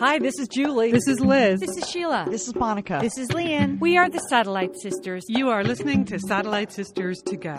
Hi, this is Julie. This is Liz. This is Sheila. This is Monica. This is Lian. We are the Satellite Sisters. You are listening to Satellite Sisters to Go.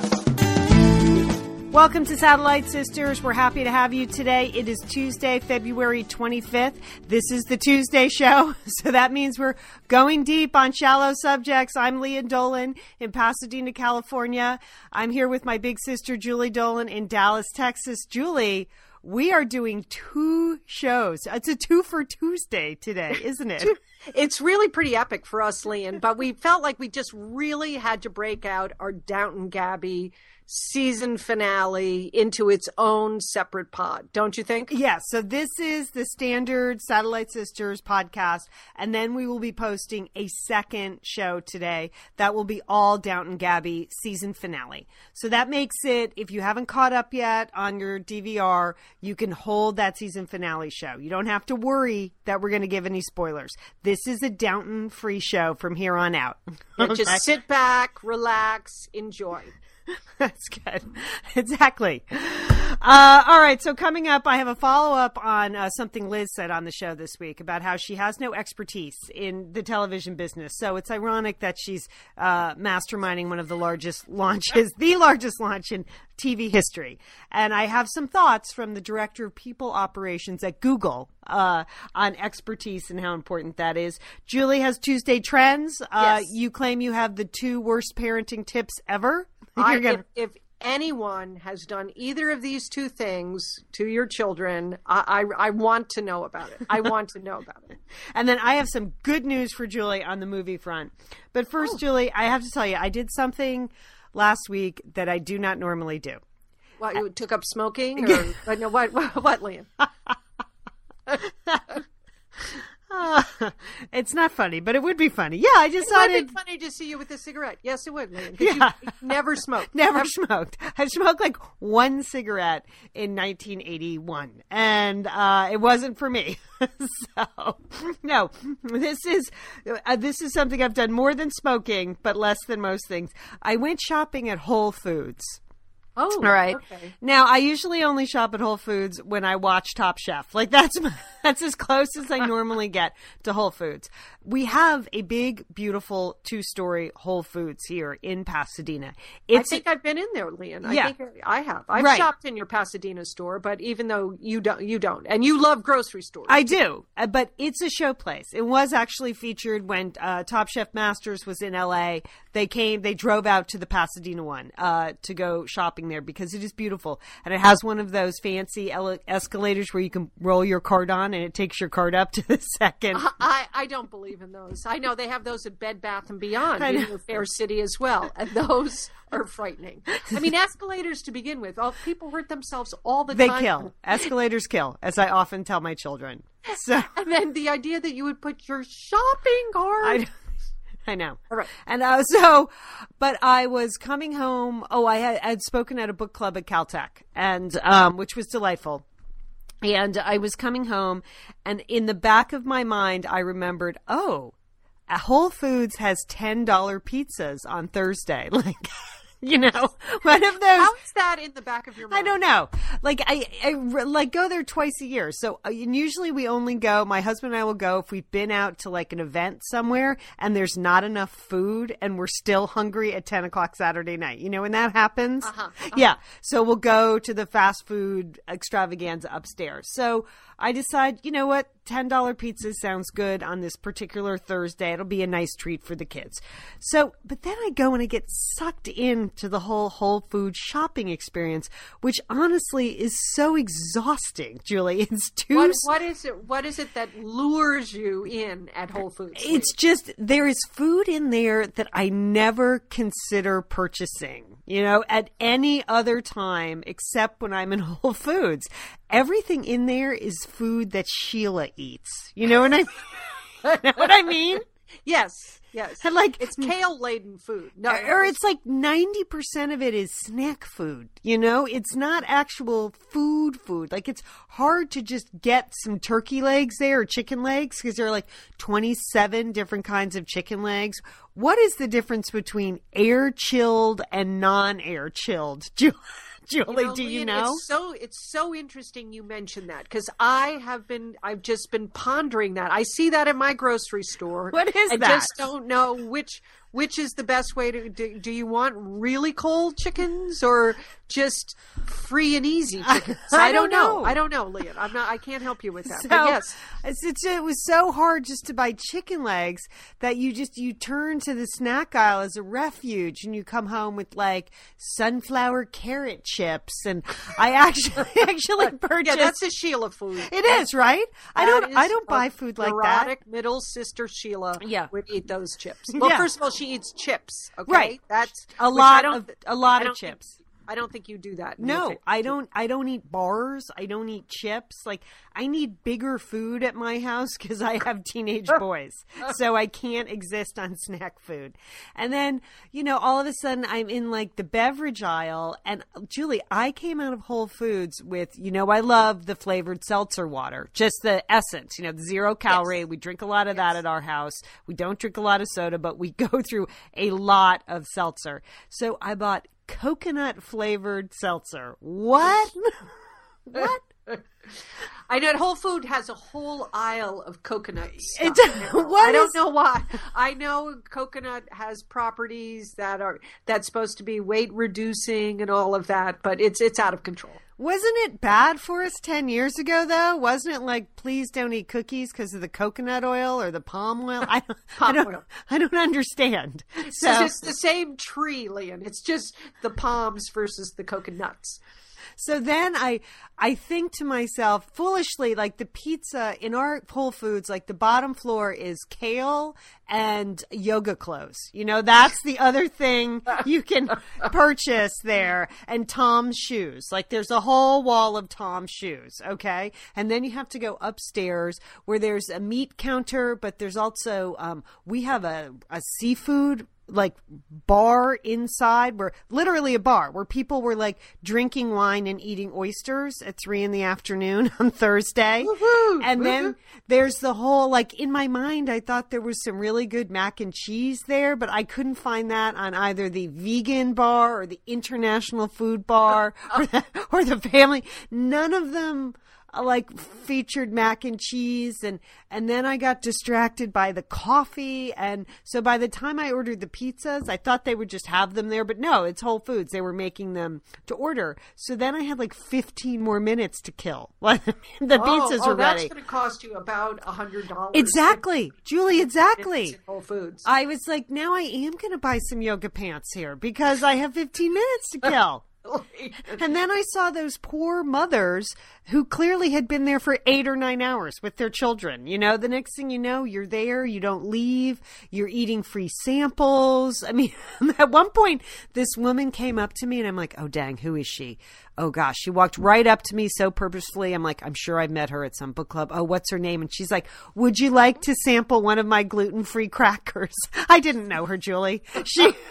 Welcome to Satellite Sisters. We're happy to have you today. It is Tuesday, February 25th. This is the Tuesday show, so that means we're going deep on shallow subjects. I'm Lian Dolan in Pasadena, California. I'm here with my big sister, Julie Dolan, in Dallas, Texas. Julie, we are doing two shows. It's a two for Tuesday today, isn't it? It's really pretty epic for us, Lian, but we felt like we just really had to break out our Downton Gabby season finale into its own separate pod, don't you think? Yes. So this is the standard Satellite Sisters podcast, and then we will be posting a second show today that will be all Downton Gabby season finale. So that makes it, if you haven't caught up yet on your DVR, you can hold that season finale show. You don't have to worry that we're going to give any spoilers. This is a Downton free show from here on out. And just sit back, relax, enjoy. That's good. Exactly. Uh, all right. So coming up, I have a follow up on uh, something Liz said on the show this week about how she has no expertise in the television business. So it's ironic that she's uh, masterminding one of the largest launches, the largest launch in TV history. And I have some thoughts from the director of people operations at Google uh, on expertise and how important that is. Julie has Tuesday trends. Uh, Yes. You claim you have the two worst parenting tips ever. I, gonna- if, if anyone has done either of these two things to your children, I, I, I want to know about it. I want to know about it. And then I have some good news for Julie on the movie front. But first, oh. Julie, I have to tell you, I did something last week that I do not normally do. What, you took up smoking? Or, what, no, what, what, what, Lian? it's not funny, but it would be funny. Yeah, I It would decided be funny to see you with a cigarette. Yes, it would, Yeah. You never smoked. never smoked. I smoked like one cigarette in 1981, and uh, it wasn't for me. so, no, this is uh, this is something I've done more than smoking, but less than most things. I went shopping at Whole Foods. Oh, All right. Okay. Now, I usually only shop at Whole Foods when I watch Top Chef. Like that's that's as close as I normally get to Whole Foods. We have a big, beautiful two-story Whole Foods here in Pasadena. I think I've been in there, Lian. I Yeah. think I have. I've Right. shopped in your Pasadena store, but even though you don't, you don't, and you love grocery stores. I do, uh, but it's a show place. It was actually featured when uh, Top Chef Masters was in L.A. They came, they drove out to the Pasadena one uh, to go shopping there because it is beautiful and it has one of those fancy ele- escalators where you can roll your cart on and it takes your cart up to the second. I, I don't believe in those. I know they have those at Bed Bath and Beyond in your Fair City as well, and those are frightening. I mean, escalators to begin with. All people hurt themselves all the They time. They kill. Escalators kill, as I often tell my children. So And then the idea that you would put your shopping cart. I, I know. All right. And uh, so, but I was coming home. Oh, I had, I had spoken at a book club at Caltech, and um, which was delightful. And I was coming home, and in the back of my mind, I remembered, oh, Whole Foods has ten dollar pizzas on Thursday. Like, you know, one of those. How is that in the back of your mind? I don't know. Like I, I like go there twice a year. So uh, and usually we only go. My husband and I will go if we've been out to like an event somewhere and there's not enough food and we're still hungry at ten o'clock Saturday night. You know when that happens. Yeah. So we'll go to the fast food extravaganza upstairs. So I decide, you know what, ten dollar pizza sounds good on this particular Thursday. It'll be a nice treat for the kids. So, but then I go and I get sucked into the whole Whole Food shopping experience, which honestly is so exhausting, Julie. It's too. What, what is it? What is it that lures you in at Whole Foods? It's just there is food in there that I never consider purchasing, you know, at any other time except when I'm in Whole Foods. Everything in there is food that Sheila eats. You know what I know what I mean? yes, yes. And like It's kale laden food. No, or it's like 90% of it is snack food you know it's not actual food food like it's hard to just get some turkey legs there or chicken legs because there are like 27 different kinds of chicken legs what is the difference between air chilled and non air chilled Ju- Julie, know, do you know? It's so it's so interesting you mentioned that because I have been I've just been pondering that. I see that at my grocery store. What is I that? I just don't know which which is the best way to do, do you want really cold chickens or just free and easy chickens? I don't know. I don't know, Leah. I'm not I can't help you with that. So, but yes. it's, it's, it was so hard just to buy chicken legs that you just you turn to the snack aisle as a refuge, and you come home with like sunflower carrot chips, and I actually actually purchased. Yeah, that's a Sheila food. it is right. I don't I don't buy food like that. middle sister Sheila Yeah. would eat those chips. Well, Yeah. first of all, she eats chips. Okay, Right. That's A lot of- a lot of don't chips. I don't think you do that. No, I don't. I don't eat bars. I don't eat chips. Like I need bigger food at my house because I have teenage boys, so I can't exist on snack food. And then you know, all of a sudden, I'm in like the beverage aisle, and Julie, I came out of Whole Foods with you know, I love the flavored seltzer water, just the essence. You know, the zero calorie. We drink a lot of that at our house. We don't drink a lot of soda, but we go through a lot of seltzer. So I bought coconut flavored seltzer. What? what? I know Whole Food has a whole aisle of coconut stuff. It- I don't is- know why. I know coconut has properties that are that's supposed to be weight reducing and all of that, but it's it's out of control. Wasn't it bad for us 10 years ago, though? Wasn't it like, please don't eat cookies because of the coconut oil or the palm oil? I, don't- I, don't, oil. I don't understand. It's So, just the same tree, Lian. It's just the palms versus the coconuts. So then I, I think to myself, foolishly, like the pizza in our Whole Foods, like the bottom floor is kale and yoga clothes. You know, that's the other thing you can purchase there. And Tom's shoes. Like there's a whole wall of Tom's shoes. Okay. And then you have to go upstairs where there's a meat counter, but there's also, um, we have a, a seafood like bar inside where literally a bar where people were like drinking wine and eating oysters at three in the afternoon on Thursday. And then there's the whole like in my mind I thought there was some really good mac and cheese there, but I couldn't find that on either the vegan bar or the international food bar or the, or the family. None of them like featured mac and cheese and and then I got distracted by the coffee and so by the time I ordered the pizzas I thought they would just have them there but no it's Whole Foods. They were making them to order. So then I had like 15 more minutes to kill the oh, pizzas oh, were oh, that's ready. going to cost you about a hundred dollars. exactly. Julie exactly. Whole Foods. I was like now I am going to buy some yoga pants here because I have 15 minutes to kill. And then I saw those poor mothers who clearly had been there for eight or nine hours with their children. You know, the next thing you know, you're there, you don't leave, you're eating free samples. I mean, at one point, this woman came up to me and I'm like, oh, dang, who is she? Oh, gosh. She walked right up to me so purposefully. I'm like, I'm sure I've met her at some book club. Oh, what's her name? And she's like, would you like to sample one of my gluten free crackers? I didn't know her, Julie. She.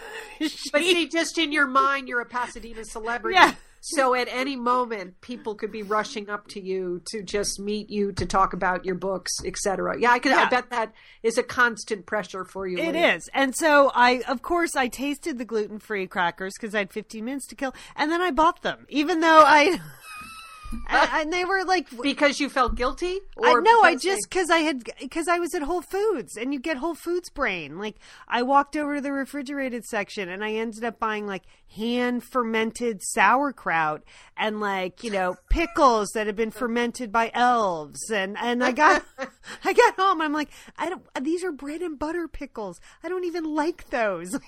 But see, just in your mind, you're a Pasadena celebrity. Yeah. So at any moment, people could be rushing up to you to just meet you to talk about your books, etc. Yeah, I could. I bet that is a constant pressure for you. It is. And so I, of course, I tasted the gluten free crackers because I had 15 minutes to kill. And then I bought them, even though I, and, and they were like, because you felt guilty. I, no, I just because I had because I was at Whole Foods and you get Whole Foods brain. Like I walked over to the refrigerated section and I ended up buying like hand fermented sauerkraut and like you know pickles that had been fermented by elves and and I got I got home I'm like I don't these are bread and butter pickles I don't even like those.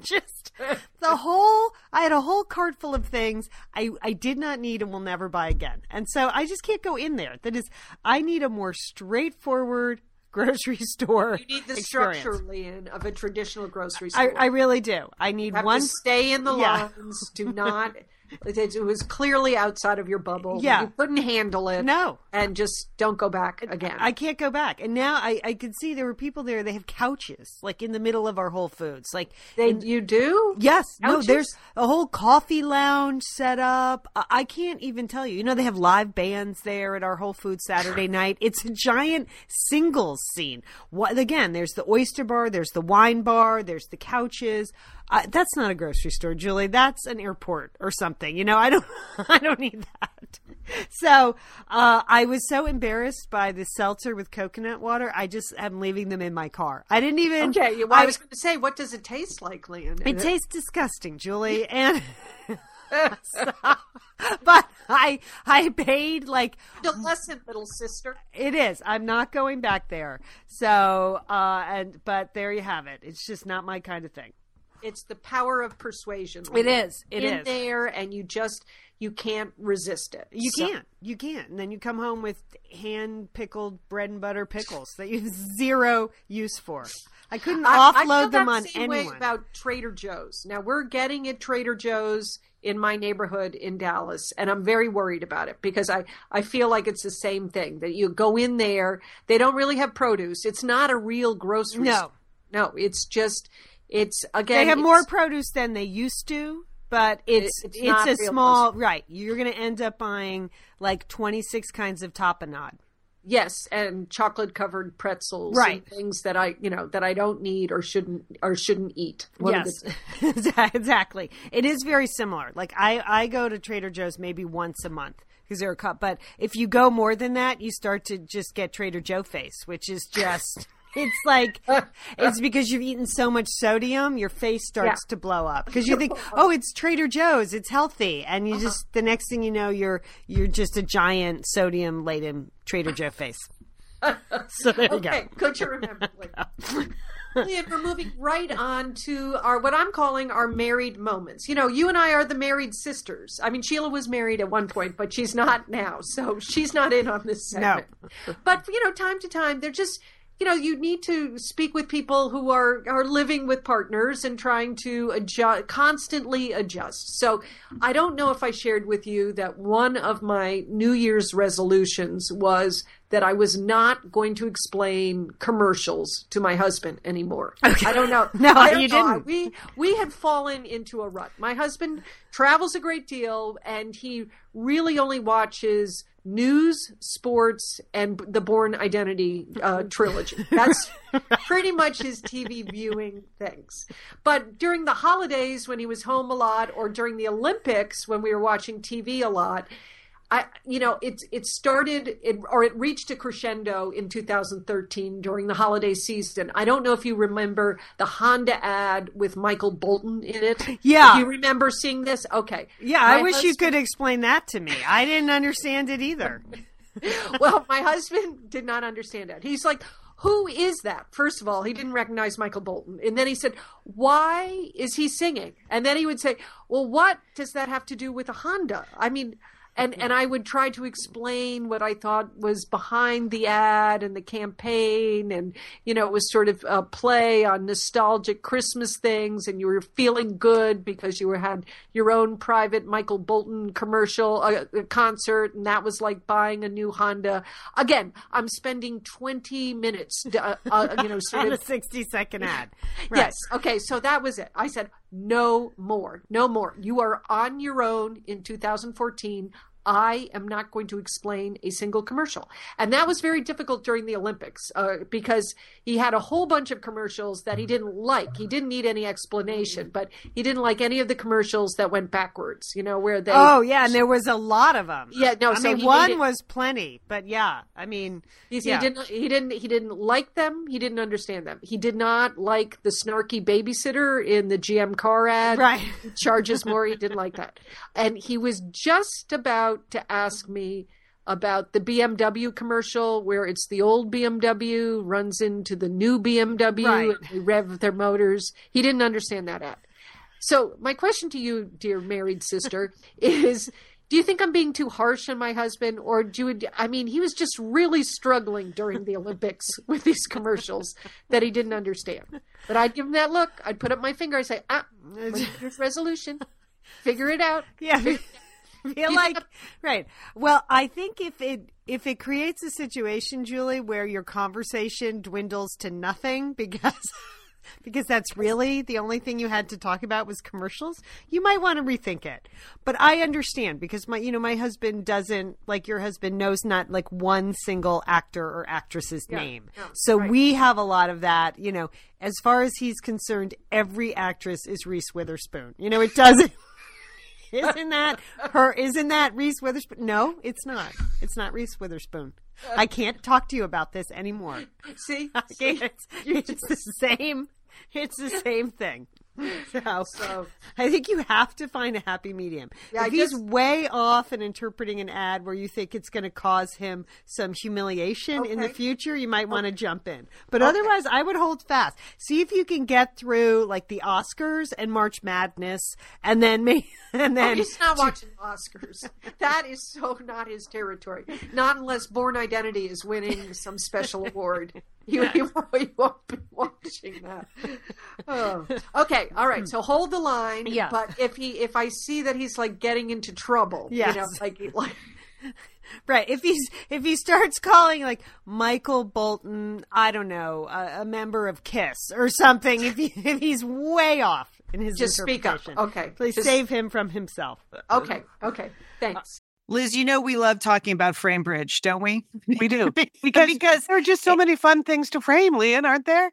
just the whole I had a whole cart full of things I I did not need and will never buy again. And so I just can't go in there. That is I need a more straightforward grocery store. you need the experience. structure, of a traditional grocery I, store. I really do. I need one stay in the Yeah. lines. Do not. It, it was clearly outside of your bubble. Yeah. you couldn't handle it. No. and just don't go back again. I can't go back. And now I, I could see there were people there, they have couches, like in the middle of our Whole Foods. Like they, you do? Yes. No, there's a whole coffee lounge set up. I, I can't even tell you. You know, they have live bands there at our Whole Foods Saturday night. It's a giant singles scene. What, again, there's the oyster bar, there's the wine bar, there's the couches. Uh, that's not a grocery store, Julie. That's an airport or something. You know, I don't, I don't need that. So uh, I was so embarrassed by the seltzer with coconut water. I just am leaving them in my car. I didn't even. Okay, well, I, was going to say, what does it taste like, Lian? It tastes disgusting, Julie, and. so, but I I paid like adolescent little sister. It is. I'm not going back there. So uh and but there you have it. It's just not my kind of thing. It's the power of persuasion. It is. It in is. there, and you just you can't resist it. You So- can't. You can't. And then you come home with hand pickled bread and butter pickles that you have zero use for. I couldn't I- I offload feel them on same way anyone. about Trader Joe's. Now we're getting at Trader Joe's in my neighborhood in Dallas, and I'm very worried about it because I I feel like it's the same thing that you go in there, they don't really have produce. It's not a real grocery. No. store. no, it's just it's again they have more produce than they used to, but it's it's it's, a small right. You're going to end up buying like 26 kinds of tapenade. Yes, and chocolate covered pretzels, Right. And things that I, you know, that I don't need or shouldn't or shouldn't eat. Of yes, the- exactly. It is very similar. Like I, I go to Trader Joe's maybe once a month because they're a cup. But if you go more than that, you start to just get Trader Joe face, which is just. It's like it's because you've eaten so much sodium, your face starts Yeah. to blow up because you think, "Oh, it's Trader Joe's, it's healthy," and Uh-huh. you just the next thing you know, you're you're just a giant sodium laden Trader Joe face. So there you okay, go. good to remember. We're moving right on to our what I'm calling our married moments. You know, you and I are the married sisters. I mean, Sheila was married at one point, but she's not now, so she's not in on this segment. No. But you know, time to time, they're just you know you need to speak with people who are are living with partners and trying to adjust constantly adjust so i don't know if i shared with you that one of my new year's resolutions was that i was not going to explain commercials to my husband anymore okay. i don't know No, I don't you know. didn't. we we had fallen into a rut my husband travels a great deal and he really only watches news, sports, and the Bourne Identity uh, trilogy. That's pretty much his TV viewing things. But during the holidays, when he was home a lot, or during the Olympics, when we were watching TV a lot, I, you know, it it started it, or it reached a crescendo in 2013 during the holiday season. I don't know if you remember the Honda ad with Michael Bolton in it. Yeah. Do you remember seeing this? Okay. Yeah, I My wish you could explain that to me. I didn't understand it either. well, my husband did not understand that. He's like, who is that? First of all, he didn't recognize Michael Bolton. And then he said, why is he singing? And then he would say, well, what does that have to do with a Honda? I mean, and, and I would try to explain what I thought was behind the ad and the campaign. And, you know, it was sort of a play on nostalgic Christmas things. And you were feeling good because you were, had your own private Michael Bolton commercial uh, uh, concert. And that was like buying a new Honda. Again, I'm spending 20 minutes, uh, uh, you know, sort On a 60 second ad. Yes. Okay. So that was it. I said, no more. No more. You are on your own in 2014. I am not going to explain a single commercial. And that was very difficult during the Olympics uh, because he had a whole bunch of commercials that he didn't like. He didn't need any explanation, but he didn't like any of the commercials that went backwards, you know, where they. Oh, yeah, and there was a lot of them. Yeah, no, I so mean, one needed- was plenty, but yeah, I mean, He, yeah. he didn't. He didn't. He didn't like them. He didn't understand them. He did not like the snarky babysitter in the GM car ad. Right. Charges more. He didn't like that, and he was just about to ask me about the BMW commercial where it's the old BMW runs into the new BMW Right. and they rev their motors. He didn't understand that ad. So my question to you, dear married sister, is do you think I'm being too harsh on my husband or do you I mean he was just really struggling during the Olympics with these commercials that he didn't understand. But I'd give him that look. I'd put up my finger, I'd say, ah, resolution. Figure it out. yeah. feel like right. Well, I think if it if it creates a situation, Julie, where your conversation dwindles to nothing because because that's really the only thing you had to talk about was commercials, you might want to rethink it. But I understand because my, you know, my husband doesn't like your husband knows not like one single actor or actress's Yeah, name. no, so right. we have a lot of that, you know, as far as he's concerned, every actress is Reese Witherspoon. You know, it doesn't. Isn't that her? Isn't that Reese Witherspoon? No, it's not. It's not Reese Witherspoon. I can't talk to you about this anymore. See, Okay, it's, it's the same. It's the same thing. So, So- I think you have to find a happy medium. Yeah, if he's way off in interpreting an ad where you think it's going to cause him some humiliation in the future, you might want to jump in. But otherwise, I would hold fast. See if you can get through like the Oscars and March Madness, and then me, and Oh, then he's not watching Oscars. That is so not his territory. Not unless Bourne Identity is winning some special award. You, you, you won't be watching that. Oh. Okay, all right. Hmm. So hold the line. Yeah. But if he, if I see that he's like getting into trouble, Yes. you know, like like Right. If he's if he starts calling like Michael Bolton, I don't know, a, a member of Kiss or something. If he, if he's way off in his Just speak up. Okay. please Just- save him from himself. okay, okay. Thanks. Uh, Liz, you know we love talking about Framebridge, don't we? We do. because, Because there are just so many fun things to frame, Lian, aren't there?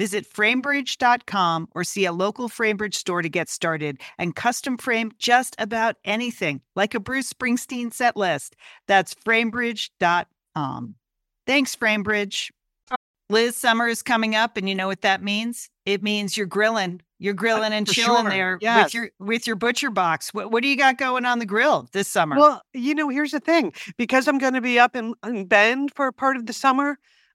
Visit framebridge.com or see a local Framebridge store to get started and custom frame just about anything, like a Bruce Springsteen set list. That's framebridge.com. Thanks, Framebridge. Liz, summer is coming up, and you know what that means? It means you're grilling. You're uh, grilling and for chilling sure. there Yes. with your with your butcher box. What, what do you got going on the grill this summer? Well, you know, here's the thing because I'm going to be up in, in Bend for part of the summer,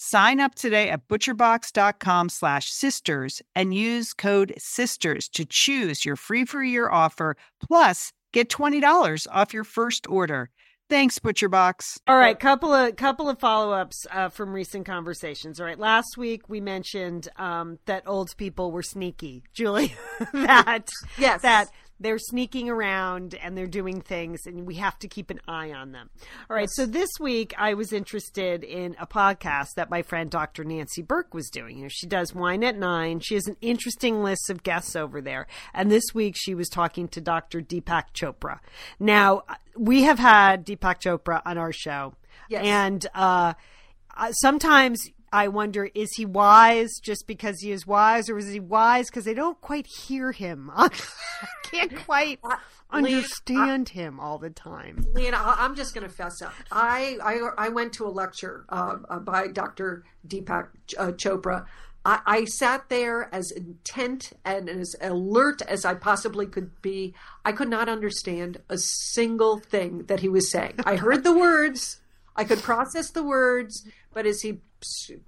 Sign up today at butcherbox.com slash sisters and use code SISTERS to choose your free for year offer. Plus, get $20 off your first order. Thanks, ButcherBox. All right, couple of couple of follow ups uh, from recent conversations. All right, last week we mentioned um, that old people were sneaky, Julie. that Yes. that they're sneaking around and they're doing things, and we have to keep an eye on them. All right, so this week I was interested in a podcast that my friend Dr. Nancy Burke was doing. You know, she does Wine at Nine. She has an interesting list of guests over there, and this week she was talking to Dr. Deepak Chopra. Now we have had Deepak Chopra on our show, Yes. and uh, uh, sometimes. I wonder, is he wise just because he is wise, or is he wise because they don't quite hear him? I can't quite Lee, understand him all the time. Lian, I- I'm just going to fess up. I, I I went to a lecture uh, uh, by Dr. Deepak uh, Chopra. I, I sat there as intent and as alert as I possibly could be. I could not understand a single thing that he was saying. I heard the words, I could process the words, but as he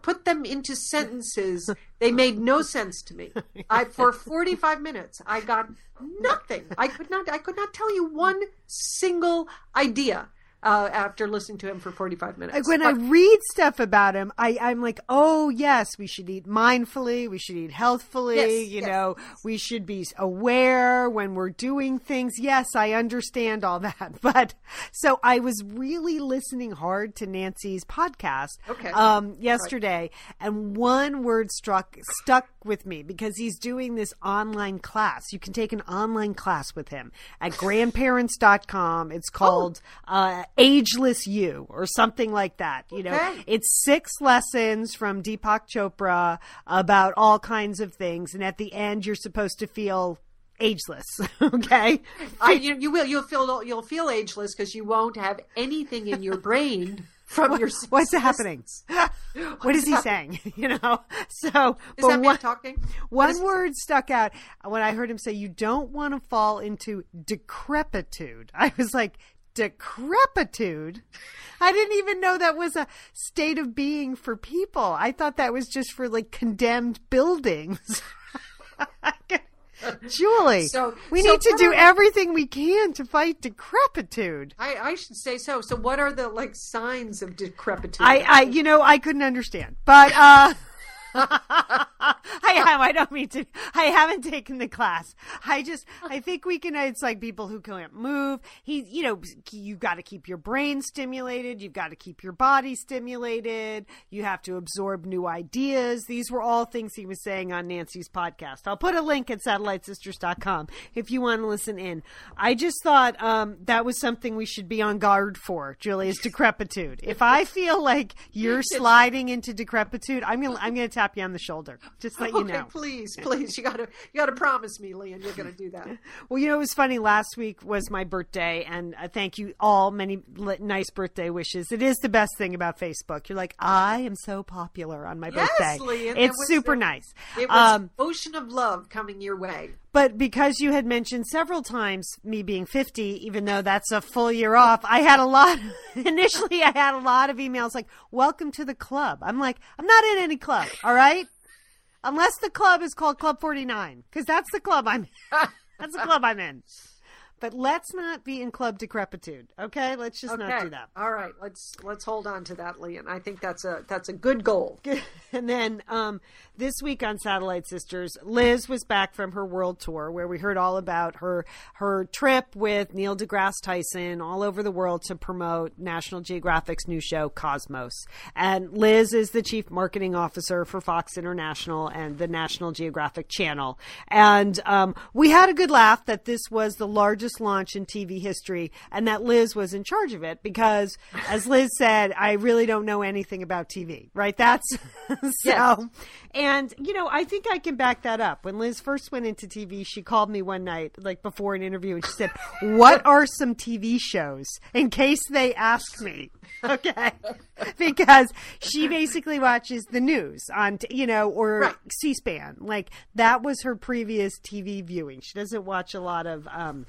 put them into sentences, they made no sense to me. I for 45 minutes, I got nothing. I could not I could not tell you one single idea uh, after listening to him for 45 minutes. Like when I read stuff about him, I, I'm like, oh yes, we should eat mindfully, we should eat healthfully, Yes, you yes, know, we should be aware when we're doing things. Yes, I understand all that. But so I was really listening hard to Nancy's podcast Okay. um, yesterday, and one word struck stuck with me because he's doing this online class. You can take an online class with him at grandparents.com. It's called uh, Ageless You or something like that. You know, Okay. it's six lessons from Deepak Chopra about all kinds of things, and at the end, you're supposed to feel ageless. okay. I, you, you will you'll feel you'll feel ageless because you won't have anything in your brain from your What's happening? what is he saying? You know. So, Is that me one, talking? One is- word stuck out when I heard him say, "You don't want to fall into decrepitude." I was like, "Decrepitude." I didn't even know that was a state of being for people. I thought that was just for like condemned buildings. Julie, So- we so need to do are- everything we can to fight decrepitude. I, I should say so. So, what are the like signs of decrepitude? I, I, you know, I couldn't understand, but uh, I have. I don't mean to. I haven't taken the class. I just. I think we can. It's like people who can't move. He, you know, you got to keep your brain stimulated. You've got to keep your body stimulated. You have to absorb new ideas. These were all things he was saying on Nancy's podcast. I'll put a link at satellitesisters.com if you want to listen in. I just thought um, that was something we should be on guard for. Julia's decrepitude. If I feel like you're sliding into decrepitude, I'm gonna I'm gonna tap you on the shoulder. Just let you know. please, please, you gotta you gotta promise me, Lian, you're gonna do that. Well, you know, it was funny. Last week was my birthday, and uh, thank you all. Many nice birthday wishes. It is the best thing about Facebook. You're like, I am so popular on my Yes, birthday. Lian, it it's was super nice. It was Um, ocean of love coming your way. But because you had mentioned several times me being 50, even though that's a full year off, I had a lot. Initially, I had a lot of emails like, Welcome to the club. I'm like, I'm not in any club, all right? Unless the club is called Club 49, because that's the club I'm That's the club I'm in. But let's not be in club decrepitude, okay? Let's just not do that. all right. Let's let's hold on to that, Lian. I think that's a that's a good goal. and then um, this week on Satellite Sisters, Liz was back from her world tour where we heard all about her her trip with Neil deGrasse Tyson all over the world to promote National Geographic's new show Cosmos. And Liz is the chief marketing officer for Fox International and the National Geographic Channel. And um, we had a good laugh that this was the largest launch in TV history and that Liz was in charge of it because, as Liz said, I really don't know anything about TV, right? That's so. Yes. And, you know, I think I can back that up. When Liz first went into TV, she called me one night, like before an interview, and she said, What are some TV shows in case they ask me? okay because she basically watches the news on t- you know or Right. c-span like that was her previous tv viewing she doesn't watch a lot of um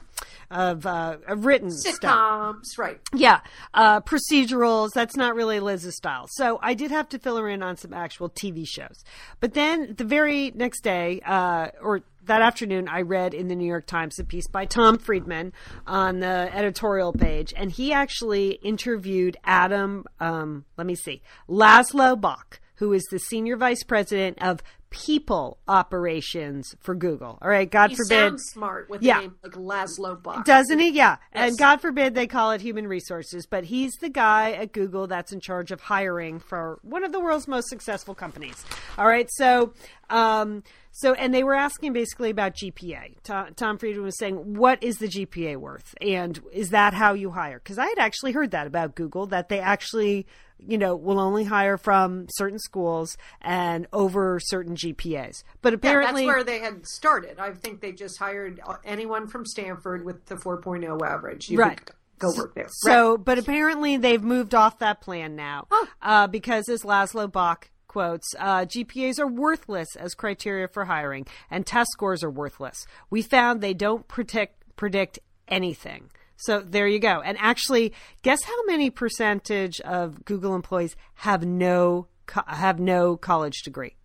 of uh of written stuff Sitcoms, right? yeah, uh, procedurals. That's not really Liz's style. So I did have to fill her in on some actual TV shows. But then the very next day, uh, or that afternoon, I read in the New York Times a piece by Tom Friedman on the editorial page, and he actually interviewed Adam. Um, let me see, Laszlo Bock, who is the senior vice president of people operations for Google. All right, God He forbid. sounds smart with Yeah. a name like Laszlo Bock. Doesn't he? Yeah. And God forbid they call it human resources, but he's the guy at Google that's in charge of hiring for one of the world's most successful companies. All right. So, um, so, and they were asking basically about GPA. Tom, Tom Friedman was saying, what is the GPA worth? And is that how you hire? Because I had actually heard that about Google, that they actually, you know, will only hire from certain schools and over certain GPAs. But Yeah, apparently, that's where they had started. I think they just hired anyone from Stanford with the 4.0 average. You Right. could go work there. So, but apparently they've moved off that plan now Oh. uh, because, as Laszlo Bock quotes, uh, GPAs are worthless as criteria for hiring, and test scores are worthless. We found they don't predict predict anything. So there you go. And actually, guess how many percentage of Google employees have no have no college degree?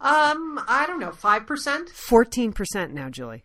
Um, I don't know, five percent. Fourteen percent now, Julie.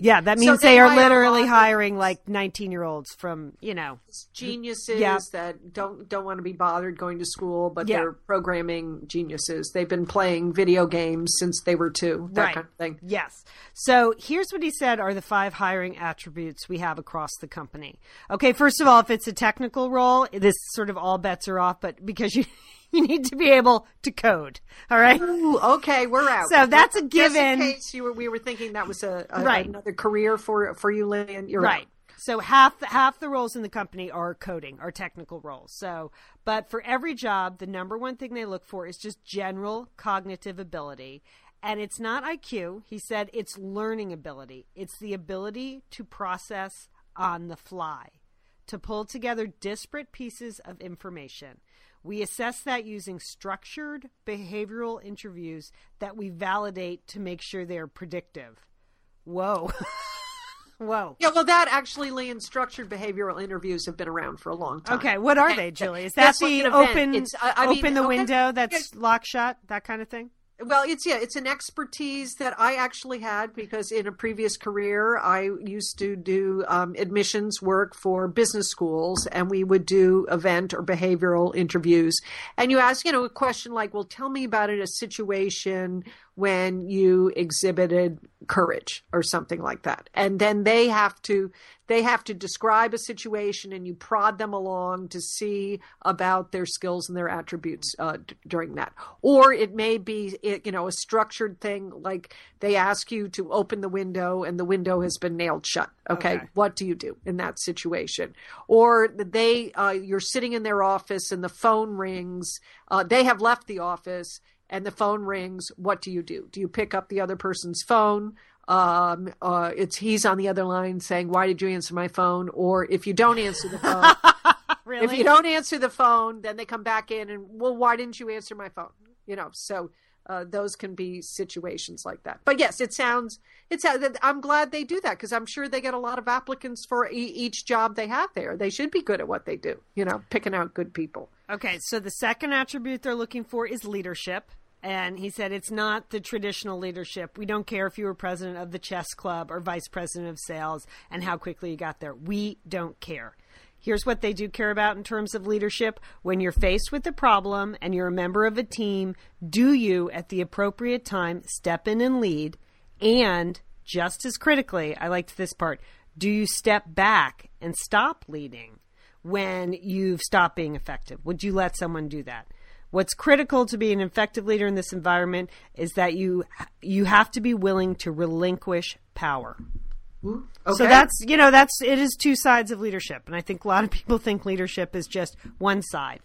Yeah, that So means they are literally hiring like nineteen year olds from you know geniuses Yeah. that don't don't want to be bothered going to school, but Yeah. they're programming geniuses. They've been playing video games since they were two. That Right. kind of thing. Yes. So here's what he said are the five hiring attributes we have across the company. Okay, first of all, if it's a technical role, this sort of all bets are off, but because you you need to be able to code. All right. Ooh, okay, we're out. So that's a Just in given. case you were, we were thinking that was a, a Right. another career for for you, Lillian. You're Right. out. So half half the roles in the company are coding, are technical roles. So, but for every job, the number one thing they look for is just general cognitive ability. And it's not IQ. He said it's learning ability. It's the ability to process on the fly, to pull together disparate pieces of information. We assess that using structured behavioral interviews that we validate to make sure they're predictive. Whoa. Whoa. Yeah, well, that actually, Lillian, structured behavioral interviews have been around for a long time. Okay, what are they, Julie? Is that That's the event. open It's- I- I mean, open the okay, window that's lock shut, that kind of thing? Well, it's yeah, it's an expertise that I actually had because in a previous career I used to do um, admissions work for business schools, and we would do event or behavioral interviews. And you ask, you know, a question like, "Well, tell me about it, a situation when you exhibited courage or something like that," and then they have to they have to describe a situation, and you prod them along to see about their skills and their attributes uh, d- during that. Or it may be, it, you know, a structured thing like they ask you to open the window and the window has been nailed shut. Okay, Okay. what do you do in that situation? Or they, uh, you're sitting in their office and the phone rings. Uh, they have left the office and the phone rings. What do you do? Do you pick up the other person's phone? Um, uh, it's he's on the other line saying, "Why did you answer my phone?" Or if you don't answer the phone, Really? if you don't answer the phone, then they come back in and, well, why didn't you answer my phone? You know, so uh, those can be situations like that. But yes, it sounds, it's, I'm glad they do that because I'm sure they get a lot of applicants for e- each job they have there. They should be good at what they do, you know, picking out good people. Okay, so the second attribute they're looking for is leadership. And he said it's not the traditional leadership. We don't care if you were president of the chess club or vice president of sales and how quickly you got there. We don't care. Here's what they do care about in terms of leadership. When you're faced with a problem and you're a member of a team, do you, at the appropriate time, step in and lead? And just as critically, I liked this part, do you step back and stop leading when you've stopped being effective? Would you let someone do that? What's critical to be an effective leader in this environment is that you you have to be willing to relinquish power. Okay. So that's you know that's it is two sides of leadership, and I think a lot of people think leadership is just one side.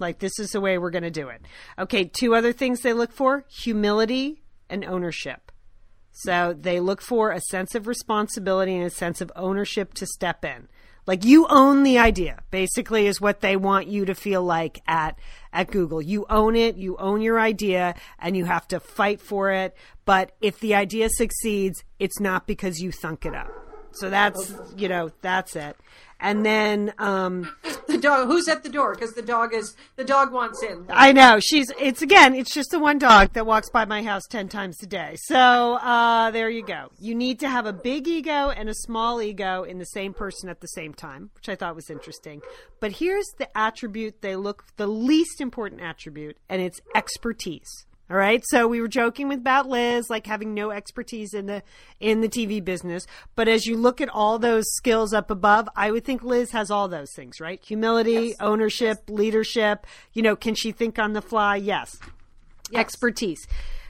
Like this is the way we're going to do it. Okay, two other things they look for: humility and ownership. So they look for a sense of responsibility and a sense of ownership to step in. Like you own the idea, basically, is what they want you to feel like at at Google. You own it, you own your idea, and you have to fight for it. But if the idea succeeds, it's not because you thunk it up. So that's you know that's it. And then um, The dog. Who's at the door? Because the dog is the dog wants in. I know she's. It's again. It's just the one dog that walks by my house ten times a day. So uh, there you go. You need to have a big ego and a small ego in the same person at the same time, which I thought was interesting. But here's the attribute they look the least important attribute, and it's expertise. All right. So we were joking with about Liz, like having no expertise in the in the TV business. But as you look at all those skills up above, I would think Liz has all those things, right? Humility, ownership, leadership. You know, can she think on the fly? Yes. Expertise.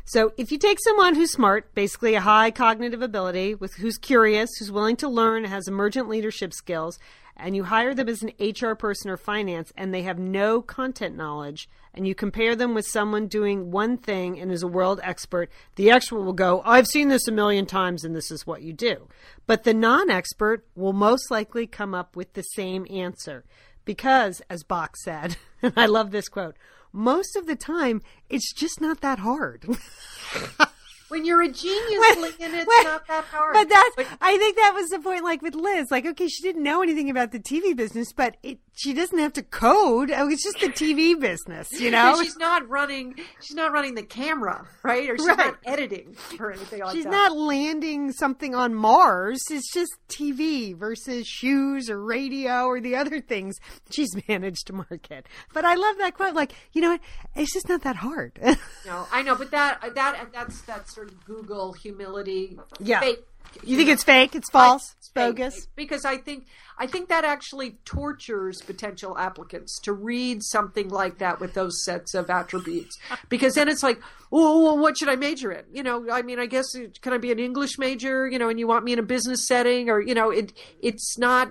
So if you take someone who's smart, basically a high cognitive ability, with who's curious, who's willing to learn, has emergent leadership skills, and you hire them as an HR person or finance and they have no content knowledge and you compare them with someone doing one thing and is a world expert, the expert will go, I've seen this a million times and this is what you do. But the non expert will most likely come up with the same answer. Because, as Bock said, and I love this quote, most of the time it's just not that hard. When you're a genius, Well, Lynn, it's well, not that hard. But that's But- I think that was the point like with Liz. Like, okay, she didn't know anything about the TV business, but it she doesn't have to code. Oh, it's just the TV business, you know? she's not running. She's not running the camera, right? Or she's Right. not editing or anything like She's that. not landing something on Mars. It's just TV versus shoes or radio or the other things she's managed to market. But I love that quote. Like, you know what? It's just not that hard. No, I know, but that that that's that sort of Google humility. Yeah. fake you think it's fake? It's false? It's bogus? fake. Because I think I think that actually tortures potential applicants to read something like that with those sets of attributes. Because then it's like, oh, well, what should I major in? You know, I mean, I guess uh, can I be an English major? You know, and you want me in a business setting, or you know, it it's not.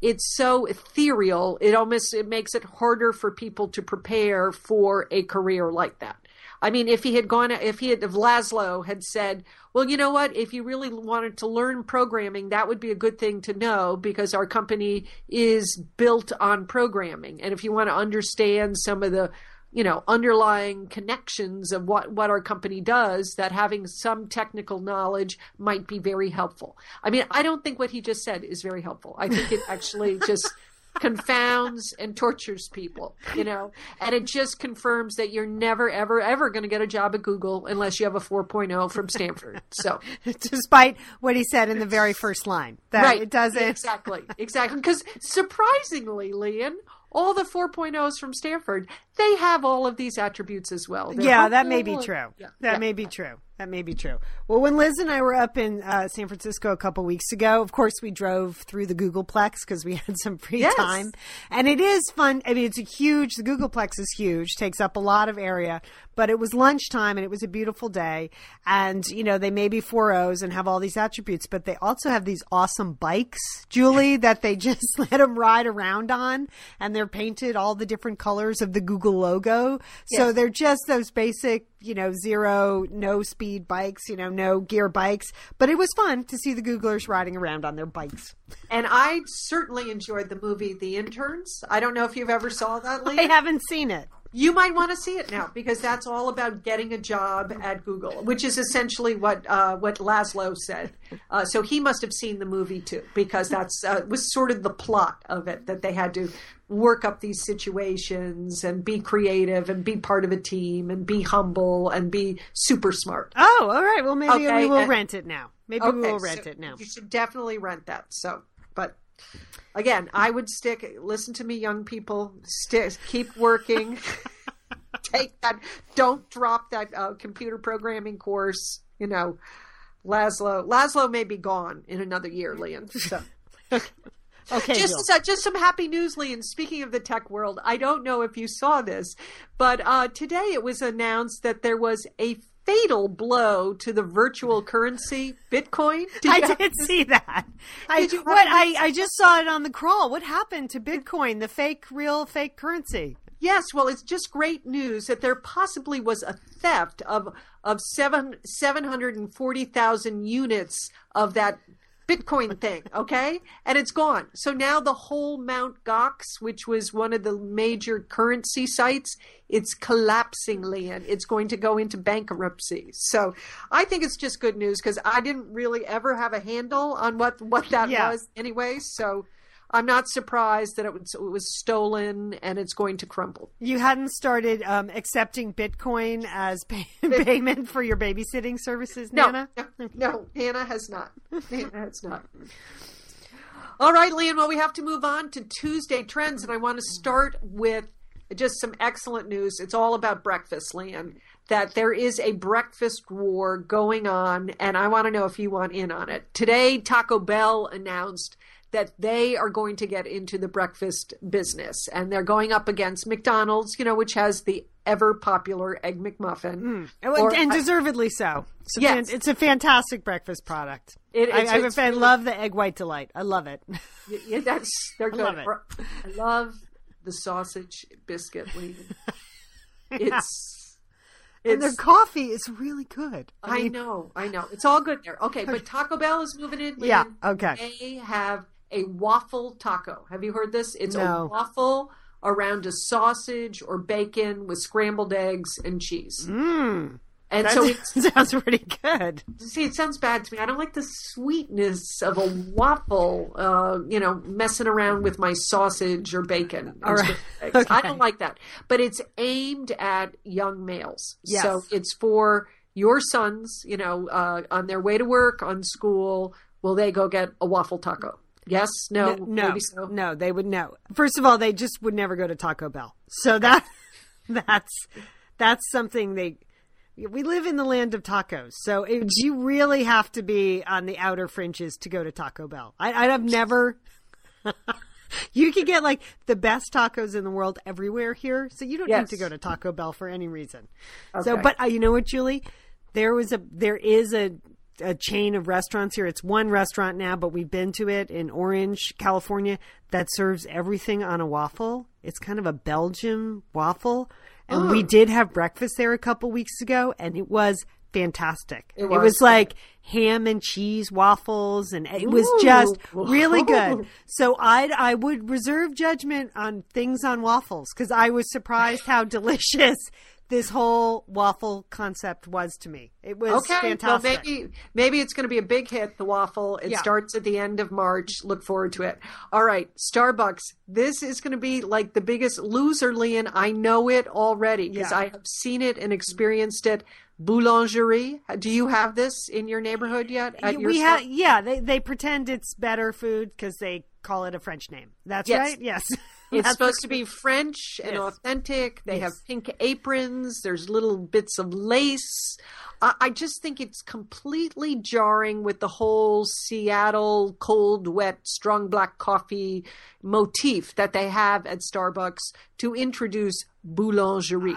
It's so ethereal. It almost it makes it harder for people to prepare for a career like that. I mean, if he had gone, if he had, if Laszlo had said, well, you know what, if you really wanted to learn programming, that would be a good thing to know because our company is built on programming. And if you want to understand some of the, you know, underlying connections of what, what our company does, that having some technical knowledge might be very helpful. I mean, I don't think what he just said is very helpful. I think it actually just confounds and tortures people, you know, and it just confirms that you're never, ever, ever going to get a job at Google unless you have a 4.0 from Stanford. So, Despite what he said in the very first line. That right. it doesn't. Exactly. Exactly. Because surprisingly, Lian, all the 4.0s from Stanford, they have all of these attributes as well. They're yeah, that may be true. Yeah. That Yeah. may be true. That may be true. Well, when Liz and I were up in uh, San Francisco a couple weeks ago, of course we drove through the Googleplex because we had some free Yes. time, and it is fun. I mean, it's a huge. The Googleplex is huge, takes up a lot of area. But it was lunchtime and it was a beautiful day, and you know they may be four O's and have all these attributes, but they also have these awesome bikes, Julie, that they just let them ride around on, and they're painted all the different colors of the Google logo. So they're just those basic, you know, zero, no speed bikes, you know, no gear bikes. But it was fun to see the Googlers riding around on their bikes. And I certainly enjoyed the movie The Interns. I don't know if you've ever saw that, Lian. I haven't seen it. You might want to see it now because that's all about getting a job at Google, which is essentially what uh, what Laszlo said. Uh, so he must have seen the movie too, because that's uh, was sort of the plot of it that they had to work up these situations and be creative and be part of a team and be humble and be super smart. Oh, all right. Well, maybe Okay, we will and- rent it now. Maybe we will rent so it now. You should definitely rent that. So, again, I would stick. Listen to me, young people. Stick. Keep working. Take that. Don't drop that uh, computer programming course. You know, Laszlo. Laszlo may be gone in another year, Lian. So. Okay, just uh, just some happy news, Lee. And speaking of the tech world, I don't know if you saw this, but uh, today it was announced that there was a fatal blow to the virtual currency Bitcoin. Did I did see that. I, Did you what I, I just saw it on the crawl. What happened to Bitcoin, the fake, real, fake currency? Yes, well, it's just great news that there possibly was a theft of of seven seven hundred and forty thousand units of that Bitcoin thing, okay? And it's gone. So now the whole Mount Gox, which was one of the major currency sites, it's collapsing, Lian. It's going to go into bankruptcy. So I think it's just good news because I didn't really ever have a handle on what what that Yeah. was anyway. So I'm not surprised that it was, it was stolen and it's going to crumble. You hadn't started um, accepting Bitcoin as pay- payment for your babysitting services, No, Nana? no, no, Hannah has not. Hannah has not. All right, Lian, Well, we have to move on to Tuesday trends, and I want to start with just some excellent news. It's all about breakfast, Lian. That there is a breakfast war going on, and I want to know if you want in on it. Today, Taco Bell announced that they are going to get into the breakfast business, and they're going up against McDonald's, you know, which has the ever popular Egg McMuffin. Hmm. And- Or- and deservedly so. It's a, Yes. fan- it's a fantastic breakfast product. It- I, it's- I, it's I love the egg white delight. I love it. Yeah, that's they're good. love it. I love the sausage biscuit. Lee. It's and their coffee is really good. I know, I know. It's all good there. Okay, but Taco Bell is moving in. Yeah, okay. They have a waffle taco. Have you heard this? It's a waffle around a sausage or bacon with scrambled eggs and cheese. Mmm. And That so it's sounds pretty good. see, it sounds bad to me. I don't like the sweetness of a waffle, uh, you know, messing around with my sausage or bacon. All right. eggs. I don't like that. But it's aimed at young males. Yes. So it's for your sons, you know, uh, on their way to work, on school. Will they go get a waffle taco? Yes, no, no, no, maybe so. no, they would know. First of all, they just would never go to Taco Bell. So that that's that's something they. We live in the land of tacos, so it, you really have to be on the outer fringes to go to Taco Bell. I, I'd have never. you can get like the best tacos in the world everywhere here, so you don't Yes. need to go to Taco Bell for any reason. So, but uh, you know what, Julie? There was a there is a a chain of restaurants here. It's one restaurant now, but we've been to it in Orange, California, that serves everything on a waffle. It's kind of a Belgian waffle, and we oh. did have breakfast there a couple weeks ago, and it was fantastic. It It was. was, like ham and cheese waffles, and it was just really good. So I I would reserve judgment on things on waffles because I was surprised how delicious this whole waffle concept was to me. It was Okay, fantastic. well maybe maybe it's going to be a big hit. The waffle. It Yeah. starts at the end of March. Look forward to it. All right, Starbucks. This is going to be like the biggest loser, Lian. I know it already because Yeah. I have seen it and experienced it. Boulangerie. Do you have this in your neighborhood yet? Your we have yeah they they pretend it's better food because they call it a French name. That's Yes. right. Yes, It's supposed to be French and Yes. authentic. They have pink aprons. There's little bits of lace. I, I just think it's completely jarring with the whole Seattle cold, wet, strong black coffee motif that they have at Starbucks to introduce boulangerie.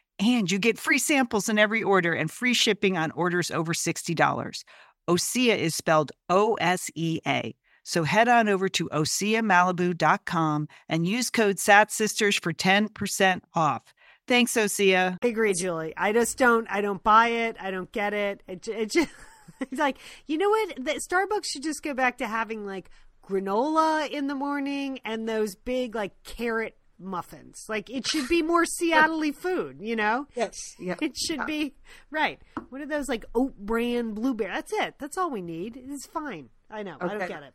And you get free samples in every order and free shipping on orders over $60. Osea is spelled O S E A. So head on over to OseaMalibu.com and use code SATSisters for 10% off. Thanks, Osea. I agree, Julie. I just don't. I don't buy it. I don't get it. It, it just it's like you know what? Starbucks should just go back to having like granola in the morning and those big like carrot muffins. Like it should be more Seattle-y food. You know? Yes. Yeah. It should be right. One of those like oat bran blueberry. That's it. That's all we need. It's fine. I know. I don't get it.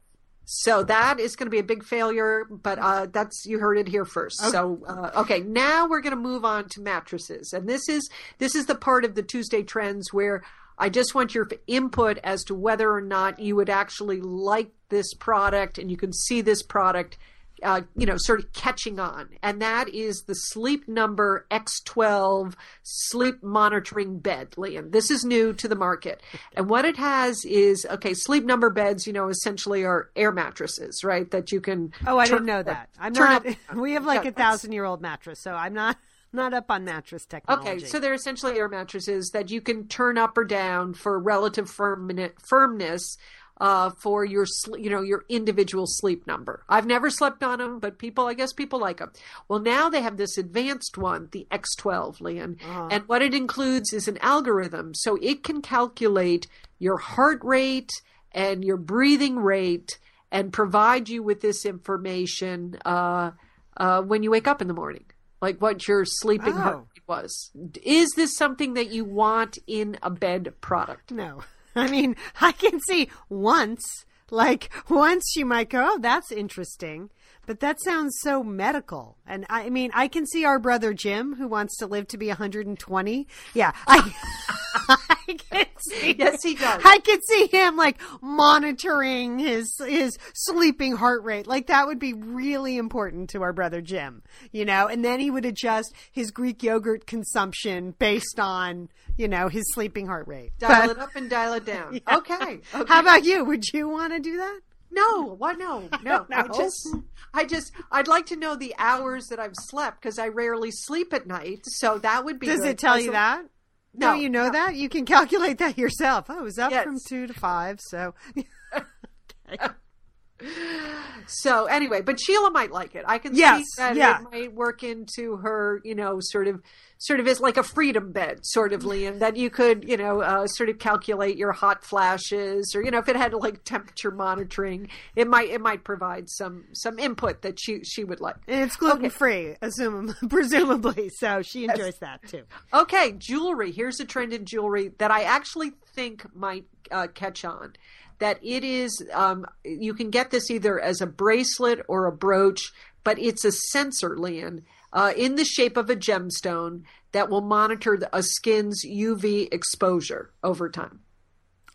So that is going to be a big failure, but uh, that's you heard it here first. So uh, okay, now we're going to move on to mattresses, and this is this is the part of the Tuesday trends where I just want your input as to whether or not you would actually like this product, and you can see this product. Uh, you know, sort of catching on, and that is the Sleep Number X12 sleep monitoring bed, Lian. This is new to the market. And what it has is okay, Sleep Number beds, you know, essentially are air mattresses, right? That you can. Oh, I turn- didn't know that. I'm not. up- We have like a thousand year old mattress, so I'm not not up on mattress technology. Okay, so they're essentially air mattresses that you can turn up or down for relative firm- firmness uh, for your sl- you know your individual sleep number. I've never slept on them, but people I guess people like them. Well, now they have this advanced one, the X12, Lian, and what it includes is an algorithm, so it can calculate your heart rate and your breathing rate and provide you with this information uh, uh, when you wake up in the morning, like what your sleeping heart Oh. rate was. Is this something that you want in a bed product? No. I mean, I can see once, like once you might go, oh, that's interesting. But that sounds so medical. And I mean, I can see our brother Jim who wants to live to be 120. Yeah. I, I can see. Yes, he does. I could see him like monitoring his his sleeping heart rate. Like that would be really important to our brother Jim, you know. And then he would adjust his Greek yogurt consumption based on you know his sleeping heart rate. Dial But- it up and dial it down. Yeah. Okay. okay. How about you? Would you want to do that? No, what? No, no. I just, I just, I'd like to know the hours that I've slept because I rarely sleep at night. So that would be. Does good. it tell you that? No, Don't you know no. that? You can calculate that yourself. Oh, I was up Yes. from two to five, so So anyway, but Sheila might like it. I can Yes, see that yeah. it might work into her, you know, sort of, sort of is like a freedom bed, sort of, Lian, that you could, you know, uh, sort of calculate your hot flashes, or you know, if it had like temperature monitoring, it might, it might provide some some input that she she would like. and it's gluten free, assuming presumably. So she enjoys that too. Okay, jewelry. Here's a trend in jewelry that I actually think might uh, catch on. That it is, um, you can get this either as a bracelet or a brooch, but it's a sensor, Lian, uh, in the shape of a gemstone that will monitor the, a skin's UV exposure over time.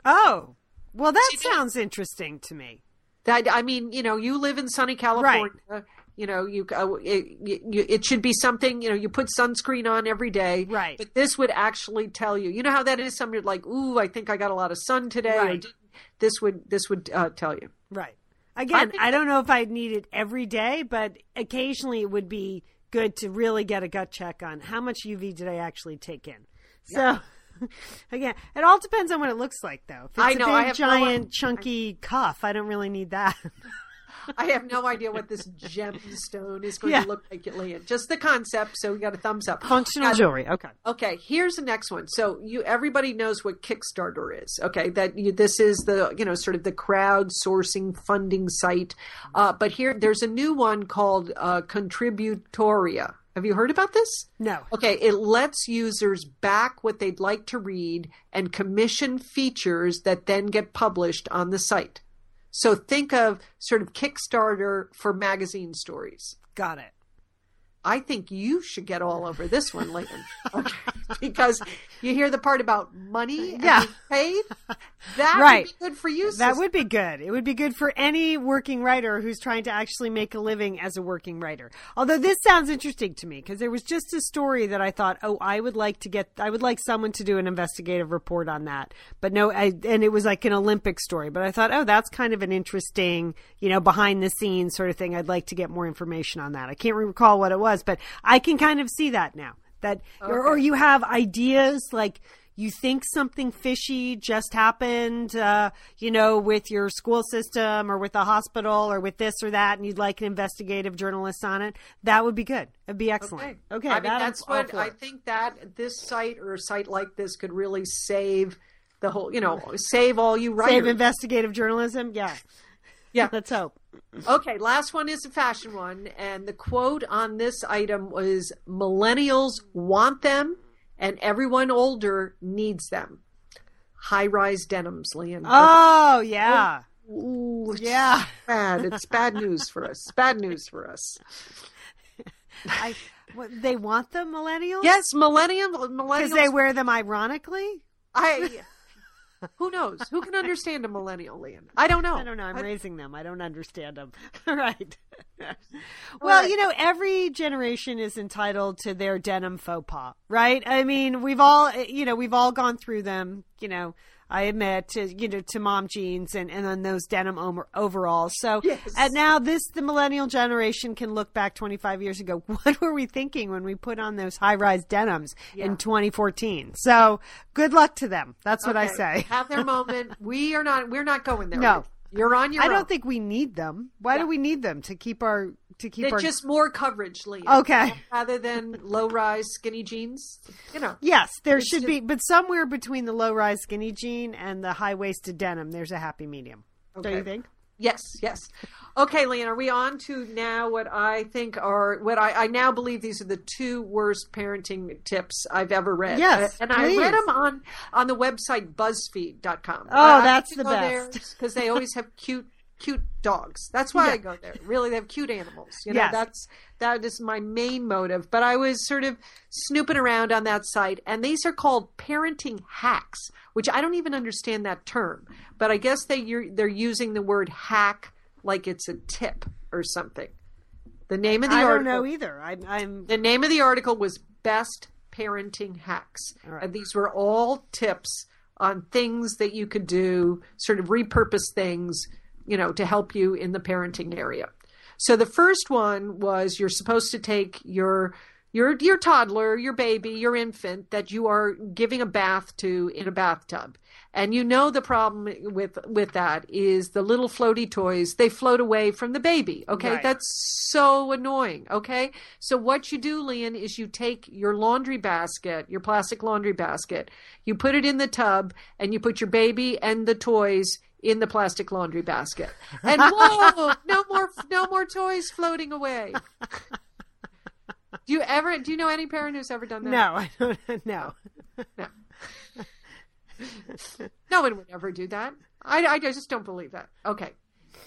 Oh, well, that sounds interesting to me. That I mean, you know, you live in sunny California. You know, you, uh, it, you it should be something. You know, you put sunscreen on every day, Right. But this would actually tell you. You know how that is. Somebody like, ooh, I think I got a lot of sun today. or Right. Didn't. This would this would uh, tell you. Right. Again, think I, don't know if I'd need it every day, but occasionally it would be good to really get a gut check on how much UV did I actually take in. So, again, it all depends on what it looks like, though. If it's I a know, big, I have no giant, idea. chunky cuff, I don't really need that. I have no idea what this gemstone is going Yeah. to look like, Leah. Just the concept. So we got a thumbs up. Functional jewelry. Okay. Okay, here's the next one. So you everybody knows what Kickstarter is. Okay, that you, this is the you know sort of the crowdsourcing funding site. Uh, but here there's a new one called uh, Contributoria. Have you heard about this? No. Okay, it lets users back what they'd like to read and commission features that then get published on the site. So think of sort of Kickstarter for magazine stories. Got it. I think you should get all over this one, Leighton. Okay. because you hear the part about money and Yeah. paid. That Right. would be good for you. That sister. would be good. It would be good for any working writer who's trying to actually make a living as a working writer. Although this sounds interesting to me because there was just a story that I thought, oh, I would like to get, I would like someone to do an investigative report on that. But no, I, and it was like an Olympic story. But I thought, oh, that's kind of an interesting, you know, behind the scenes sort of thing. I'd like to get more information on that. I can't recall what it was, but I can kind of see that now. That, or, or you have ideas like, you think something fishy just happened, uh, you know, with your school system or with the hospital or with this or that, and you'd like an investigative journalist on it, that would be good. It'd be excellent. Okay, I mean, that that's what. I think that this site or a site like this could really save the whole, you know, save all you writers. Save investigative journalism. Yeah, yeah. let's hope. Okay, last one is a fashion one, and the quote on this item was "Millennials want them, and everyone older needs them." High-rise denims, Lian. Oh yeah, Ooh, yeah. bad. It's bad news for us. Bad news for us. I, what, they want them millennials. Yes, millennium, Millennials. because they wear them ironically. I. Who knows? Who can understand a millennial? I don't know. I don't know. I'm raising them. I don't understand them. right. well, you know, every generation is entitled to their denim faux pas, right? I mean, we've all, eh, you know, we've all gone through them. You know, I admit to you know to mom jeans and and then those denim over- overalls. So Yes. and now this the millennial generation can look back 25 years ago. What were we thinking when we put on those high rise denims in 2014? So good luck to them. That's what I say. Have their moment. We are not. We're not going there. No. You're on your I own. don't think we need them. Why do we need them to keep our to keep It's our just more coverage, Lian. Okay. Rather than low rise skinny jeans. You know. Yes, there It's should just- be, but somewhere between the low rise skinny jean and the high waisted denim, there's a happy medium. Don't you think? Yes, yes. Okay, Lian, are we on to now what I think are what I, I now believe these are the two worst parenting tips I've ever read. Yes, uh, and I read them on on the website BuzzFeed.com. Oh, that's the best Because they always have cute cute dogs. That's why Yeah. I go there. Really, they have cute animals. You know, Yes. that's that is my main motive. But I was sort of snooping around on that site, and these are called parenting hacks, which I don't even understand that term. But I guess they you're, they're using the word hack like it's a tip or something. The name of the I don't article. know either. I'm, I'm The name of the article was Best Parenting Hacks. Right. And these were all tips on things that you could do, sort of repurpose things, you know, to help you in the parenting area. So the first one was you're supposed to take your your your toddler, your baby, your infant that you are giving a bath to in a bathtub. And you know the problem with with that is the little floaty toys, they float away from the baby. Okay? Right. That's so annoying. Okay? So what you do, Lian, is you take your laundry basket, your plastic laundry basket, you put it in the tub and you put your baby and the toys in the plastic laundry basket. And whoa, no more no more toys floating away. Do you ever do you know any parent who's ever done that? no, I don't know. No no one would ever do that. I, I just don't believe that. Okay.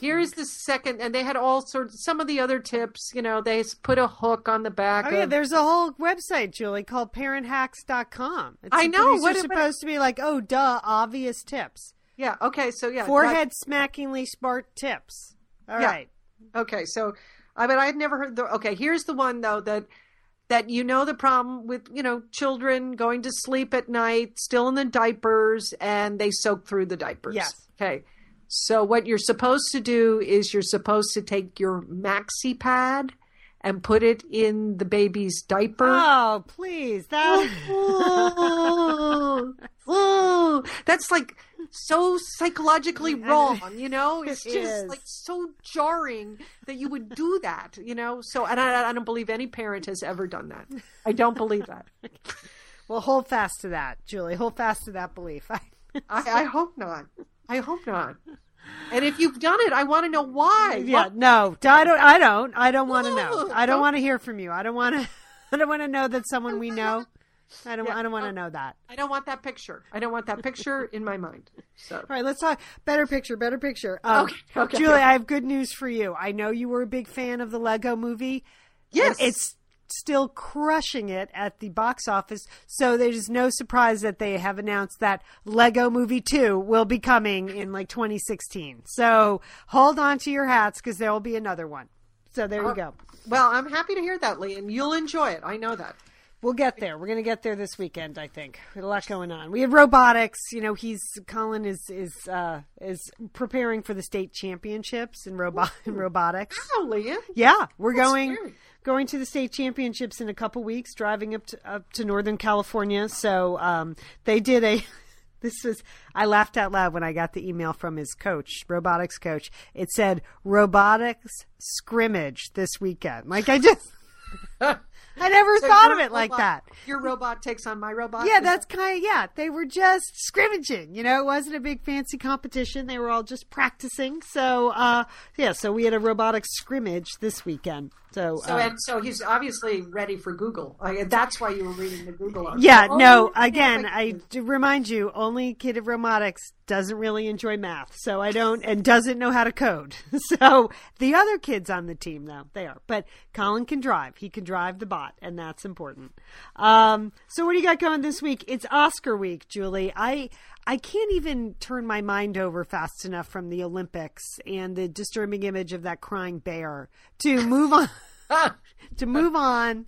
Here is the second, and they had all sorts. Some of the other tips, you know, they put a hook on the back. Oh yeah, there's a whole website, Julie, called parenthacks.com. It's, I know, what- are supposed to be like, oh, duh, obvious tips. Yeah. Okay. So yeah. Forehead smackingly smart tips. All Yeah. right. okay. So, I mean, I had never heard the. Okay. Here's the one though that that you know the problem with you know children going to sleep at night, still in the diapers, and they soak through the diapers. Yes. Okay. So what you're supposed to do is you're supposed to take your maxi pad and put it in the baby's diaper. Oh, please. That Ooh, ooh, that's like so psychologically wrong, you know? It's It just is. like so jarring that you would do that, you know? So, and I, I don't believe any parent has ever done that. I don't believe that. well, hold fast to that, Julie. Hold fast to that belief. I, I hope not. I hope not. And if you've done it, I want to know why. yeah, What- no, I don't. I don't. I don't want to know. I don't want to hear from you. I don't want to. I don't want to know that someone we know. I don't. Yeah, I don't want to know that. I don't want that picture. I don't want that picture in my mind. So, All right, let's talk better picture. Better picture. Um, Okay, okay. Julie, I have good news for you. I know you were a big fan of the Lego Movie. yes. it's still crushing it at the box office. So there's no surprise that they have announced that Lego Movie 2 will be coming in like 2016. So hold on to your hats because there will be another one. So there you go. well, I'm happy to hear that, Lee, and you'll enjoy it. I know that. We'll get there. We're going to get there this weekend, I think. We have a lot going on. We have robotics. You know, he's Colin is is uh, is preparing for the state championships in robot in robotics. Oh, Leah. Yeah, we're That's going scary. Going to the state championships in a couple weeks. Driving up to up to Northern California. So um, they did a. This was I laughed out loud when I got the email from his coach, robotics coach. It said robotics scrimmage this weekend. Like I just. I never So thought of it like that. Your robot takes on my robot. Yeah, that's kind of yeah. They were just scrimmaging. You know, it wasn't a big fancy competition. They were all just practicing. So, uh, yeah. So we had a robotics scrimmage this weekend. So, So uh, and so he's obviously ready for Google. I, that's why you were reading the Google article. yeah. Oh, No, again, like- I do remind you, only kid of robotics doesn't really enjoy math. So I don't and doesn't know how to code. So the other kids on the team, though, they are. But Colin can drive. He can drive the bot, and that's important. Um, so what do you got going this week? It's Oscar week, Julie. I I can't even turn my mind over fast enough from the Olympics and the disturbing image of that crying bear to move on to move on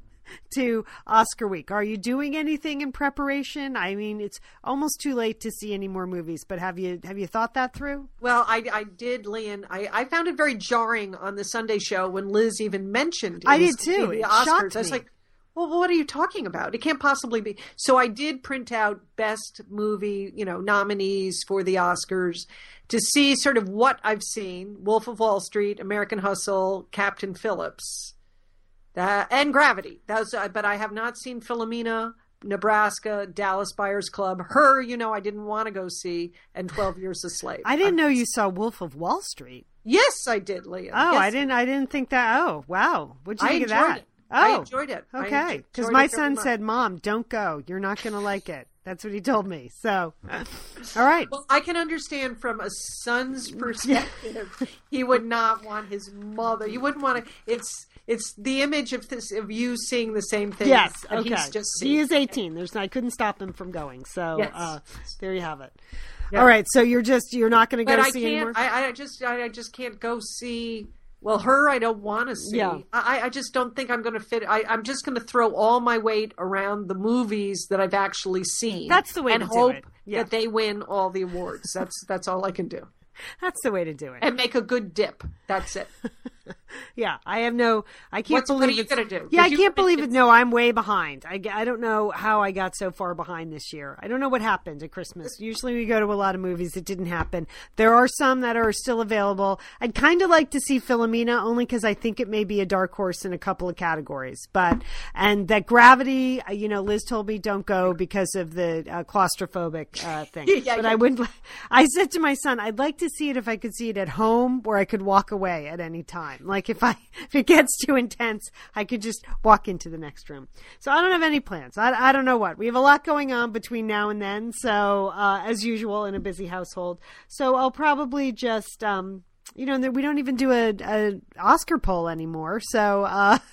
to Oscar week. Are you doing anything in preparation? I mean, it's almost too late to see any more movies, but have you have you thought that through? Well, I, I did, Lian. I, I found it very jarring on the Sunday show when Liz even mentioned. it I did too. The Oscars. I was like, well, what are you talking about? It can't possibly be. So I did print out best movie, you know, nominees for the Oscars to see sort of what I've seen: Wolf of Wall Street, American Hustle, Captain Phillips, that, and Gravity. Those, uh, but I have not seen Philomena. Nebraska, Dallas Buyers Club, her, you know, I didn't want to go see, and Twelve Years a Slave. I didn't know you saw Wolf of Wall Street. Yes, I did, Leah. Oh, Yes, I didn't. I didn't think that. Oh, wow. What'd you I think of that? it. I Oh, enjoyed it. Okay, because my son said, "Mom, don't go. You're not going to like it." That's what he told me. So, all right. Well, I can understand from a son's perspective, he would not want his mother. You wouldn't want to. It's it's the image of this of you seeing the same thing. Yes. Okay. He's just he is 18. There's I couldn't stop him from going. So Yes. uh, there you have it. All right. So you're just you're not going to go I see anymore. I, I just I, I just can't go see. Well, her I don't want to see. Yeah. I, I just don't think I'm going to fit. I, I'm just going to throw all my weight around the movies that I've actually seen. That's the way and to do hope it. Yeah. that they win all the awards. That's that's all I can do. That's the way to do it. And make a good dip. That's it. Yeah, I have no. I can't What's- what believe are you gonna do? Yeah, I can't believe it. No, I'm way behind. I, I don't know how I got so far behind this year. I don't know what happened at Christmas. Usually we go to a lot of movies. It didn't happen. There are some that are still available. I'd kind of like to see Philomena only because I think it may be a dark horse in a couple of categories. But and that Gravity, uh, you know, Liz told me don't go because of the uh, claustrophobic uh, thing. Yeah, but yeah. I wouldn't. I said to my son, I'd like to see it if I could see it at home where I could walk away at any time. Like if I if it gets too intense, I could just walk into the next room. So I don't have any plans. I, I don't know what. We have a lot going on between now and then. So uh, as usual in a busy household. So I'll probably just um you know we don't even do a, a Oscar poll anymore. So uh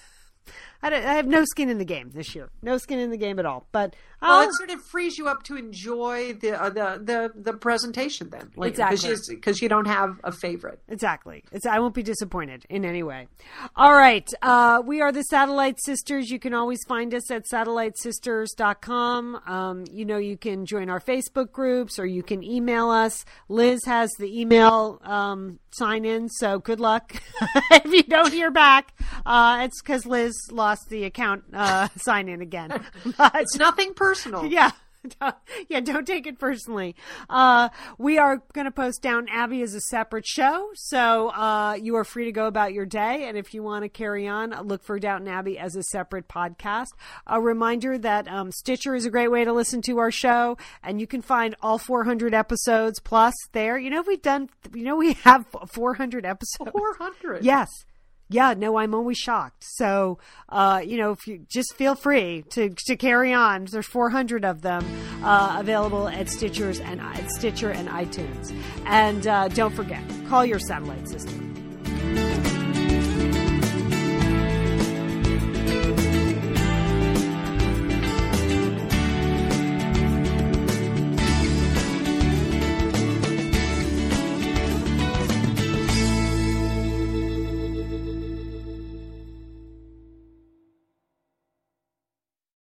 I, I have no skin in the game this year. No skin in the game at all. But Well, I'll, it sort of frees you up to enjoy the uh, the, the the presentation then, Exactly. because you don't have a favorite. Exactly. It's, I won't be disappointed in any way. All right. Uh, we are the Satellite Sisters. You can always find us at satellitesisters.com. Um, you know, you can join our Facebook groups or you can email us. Liz has the email um, sign in, so good luck. if you don't hear back, uh, it's because Liz lost the account uh, sign in again. But- It's nothing personal. yeah. Don't- yeah, don't take it personally. Uh, we are going to post Downton Abbey as a separate show, so uh, you are free to go about your day. And if you want to carry on, look for Downton Abbey as a separate podcast. A reminder that um, Stitcher is a great way to listen to our show, and you can find all 400 episodes plus there. You know, we've done. You know, we have 400 episodes. Four hundred. Yes. Yeah, no, I'm always shocked. So, uh, you know, if you just feel free to, to carry on, there's 400 of them uh, available at Stitchers and at Stitcher and iTunes. And uh, don't forget, call your satellite system.